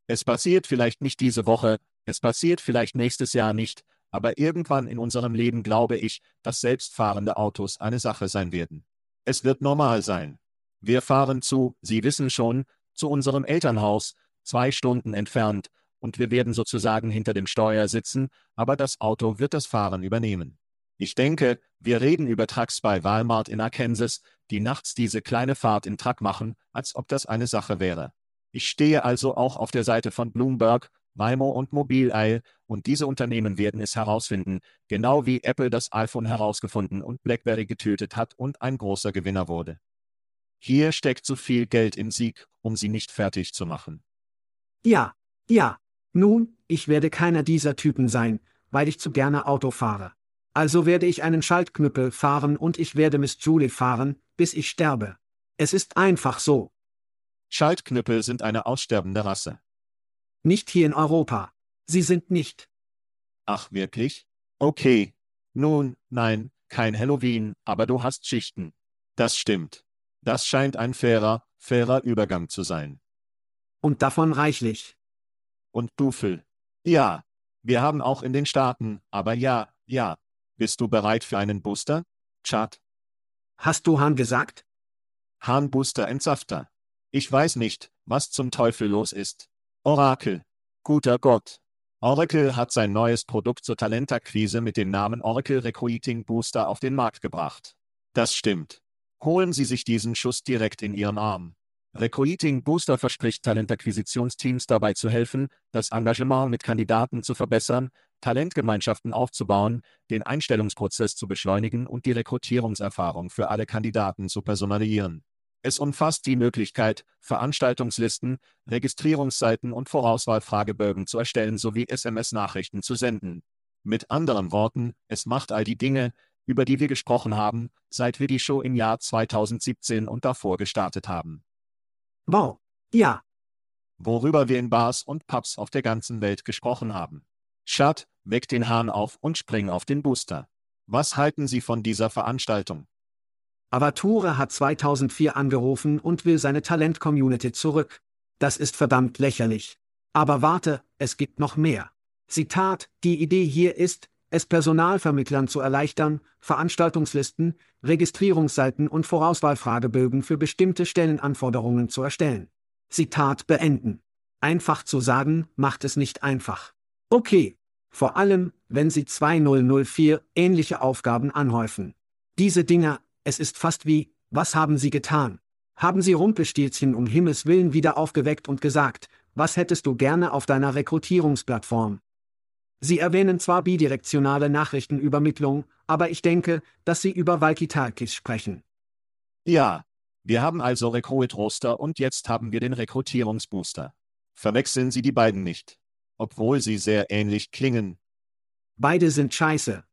Es passiert vielleicht nicht diese Woche, es passiert vielleicht nächstes Jahr nicht, aber irgendwann in unserem Leben glaube ich, dass selbstfahrende Autos eine Sache sein werden. Es wird normal sein. Wir fahren zu, Sie wissen schon, zu unserem Elternhaus, zwei Stunden entfernt, und wir werden sozusagen hinter dem Steuer sitzen, aber das Auto wird das Fahren übernehmen. Ich denke, wir reden über Trucks bei Walmart in Arkansas, die nachts diese kleine Fahrt in Truck machen, als ob das eine Sache wäre. Ich stehe also auch auf der Seite von Bloomberg, Waymo und Mobileye, und diese Unternehmen werden es herausfinden, genau wie Apple das iPhone herausgefunden und BlackBerry getötet hat und ein großer Gewinner wurde. Hier steckt zu viel Geld im Sieg, um sie nicht fertig zu machen. Ja, ja. Nun, ich werde keiner dieser Typen sein, weil ich zu gerne Auto fahre. Also werde ich einen Schaltknüppel fahren und ich werde Miss Julie fahren, bis ich sterbe. Es ist einfach so. Schaltknüppel sind eine aussterbende Rasse. Nicht hier in Europa. Sie sind nicht. Ach wirklich? Okay. Nun, nein, kein Halloween, aber du hast Schichten. Das stimmt. Das scheint ein fairer, fairer Übergang zu sein. Und davon reichlich. Und Dufel. Ja. Wir haben auch in den Staaten, aber ja, ja. Bist du bereit für einen Booster? Chad. Hast du Hahn gesagt? Hahn Booster Entsafter. Ich weiß nicht, was zum Teufel los ist. Oracle. Guter Gott. Oracle hat sein neues Produkt zur Talentakquise mit dem Namen Oracle Recruiting Booster auf den Markt gebracht. Das stimmt. Holen Sie sich diesen Schuss direkt in Ihren Arm. Recruiting Booster verspricht Talentakquisitionsteams dabei zu helfen, das Engagement mit Kandidaten zu verbessern, Talentgemeinschaften aufzubauen, den Einstellungsprozess zu beschleunigen und die Rekrutierungserfahrung für alle Kandidaten zu personalisieren. Es umfasst die Möglichkeit, Veranstaltungslisten, Registrierungsseiten und Vorauswahlfragebögen zu erstellen sowie SMS-Nachrichten zu senden. Mit anderen Worten, es macht all die Dinge, über die wir gesprochen haben, seit wir die Show im Jahr 2017 und davor gestartet haben. Wow. Ja. Worüber wir in Bars und Pubs auf der ganzen Welt gesprochen haben. Schad, weck den Hahn auf und spring auf den Booster. Was halten Sie von dieser Veranstaltung? Avature hat 2004 angerufen und will seine Talent-Community zurück. Das ist verdammt lächerlich. Aber warte, es gibt noch mehr. Zitat, die Idee hier ist, es Personalvermittlern zu erleichtern, Veranstaltungslisten, Registrierungsseiten und Vorauswahlfragebögen für bestimmte Stellenanforderungen zu erstellen. Zitat beenden. Einfach zu sagen, macht es nicht einfach. Okay. Vor allem, wenn Sie 2004 ähnliche Aufgaben anhäufen. Diese Dinger, es ist fast wie, was haben Sie getan? Haben Sie Rumpelstilzchen um Himmels willen wieder aufgeweckt und gesagt, was hättest du gerne auf deiner Rekrutierungsplattform? Sie erwähnen zwar bidirektionale Nachrichtenübermittlung, aber ich denke, dass Sie über Walkie-Talkies sprechen. Ja, wir haben also Recruit Roster und jetzt haben wir den Rekrutierungsbooster. Verwechseln Sie die beiden nicht. Obwohl sie sehr ähnlich klingen. Beide sind scheiße.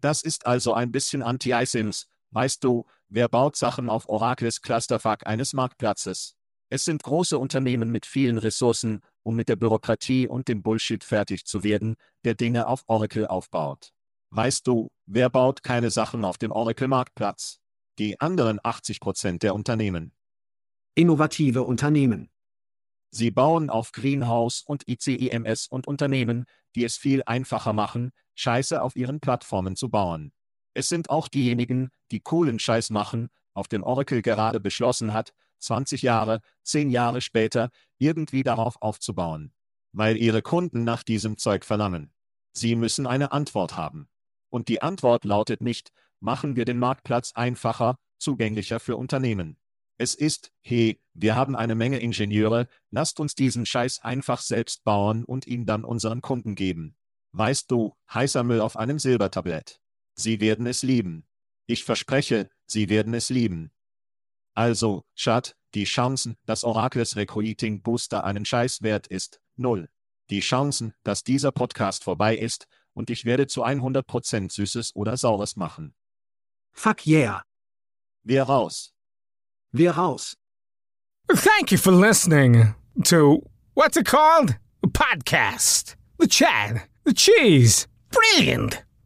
Das ist also ein bisschen Anti-ISIMS, Weißt du, wer baut Sachen auf Oracles Clusterfuck eines Marktplatzes? Es sind große Unternehmen mit vielen Ressourcen, um mit der Bürokratie und dem Bullshit fertig zu werden, der Dinge auf Oracle aufbaut. Weißt du, wer baut keine Sachen auf dem Oracle-Marktplatz? Die anderen 80% der Unternehmen. Innovative Unternehmen. Sie bauen auf Greenhouse und ICIMS und Unternehmen, die es viel einfacher machen, Scheiße auf ihren Plattformen zu bauen. Es sind auch diejenigen, die coolen Scheiß machen, auf dem Oracle gerade beschlossen hat, 20 Jahre, 10 Jahre später, irgendwie darauf aufzubauen. Weil ihre Kunden nach diesem Zeug verlangen. Sie müssen eine Antwort haben. Und die Antwort lautet nicht, machen wir den Marktplatz einfacher, zugänglicher für Unternehmen. Es ist, hey, wir haben eine Menge Ingenieure, lasst uns diesen Scheiß einfach selbst bauen und ihn dann unseren Kunden geben. Weißt du, heißer Müll auf einem Silbertablett. Sie werden es lieben. Ich verspreche, Sie werden es lieben. Also, Chad, die Chancen, dass Oracles Recruiting Booster einen Scheiß wert ist, null. Die Chancen, dass dieser Podcast vorbei ist, und ich werde zu 100% Süßes oder Saures machen. Fuck yeah. Wir raus. Wir raus. Thank you for listening to what's it called? A podcast. The Chad. The Cheese. Brilliant.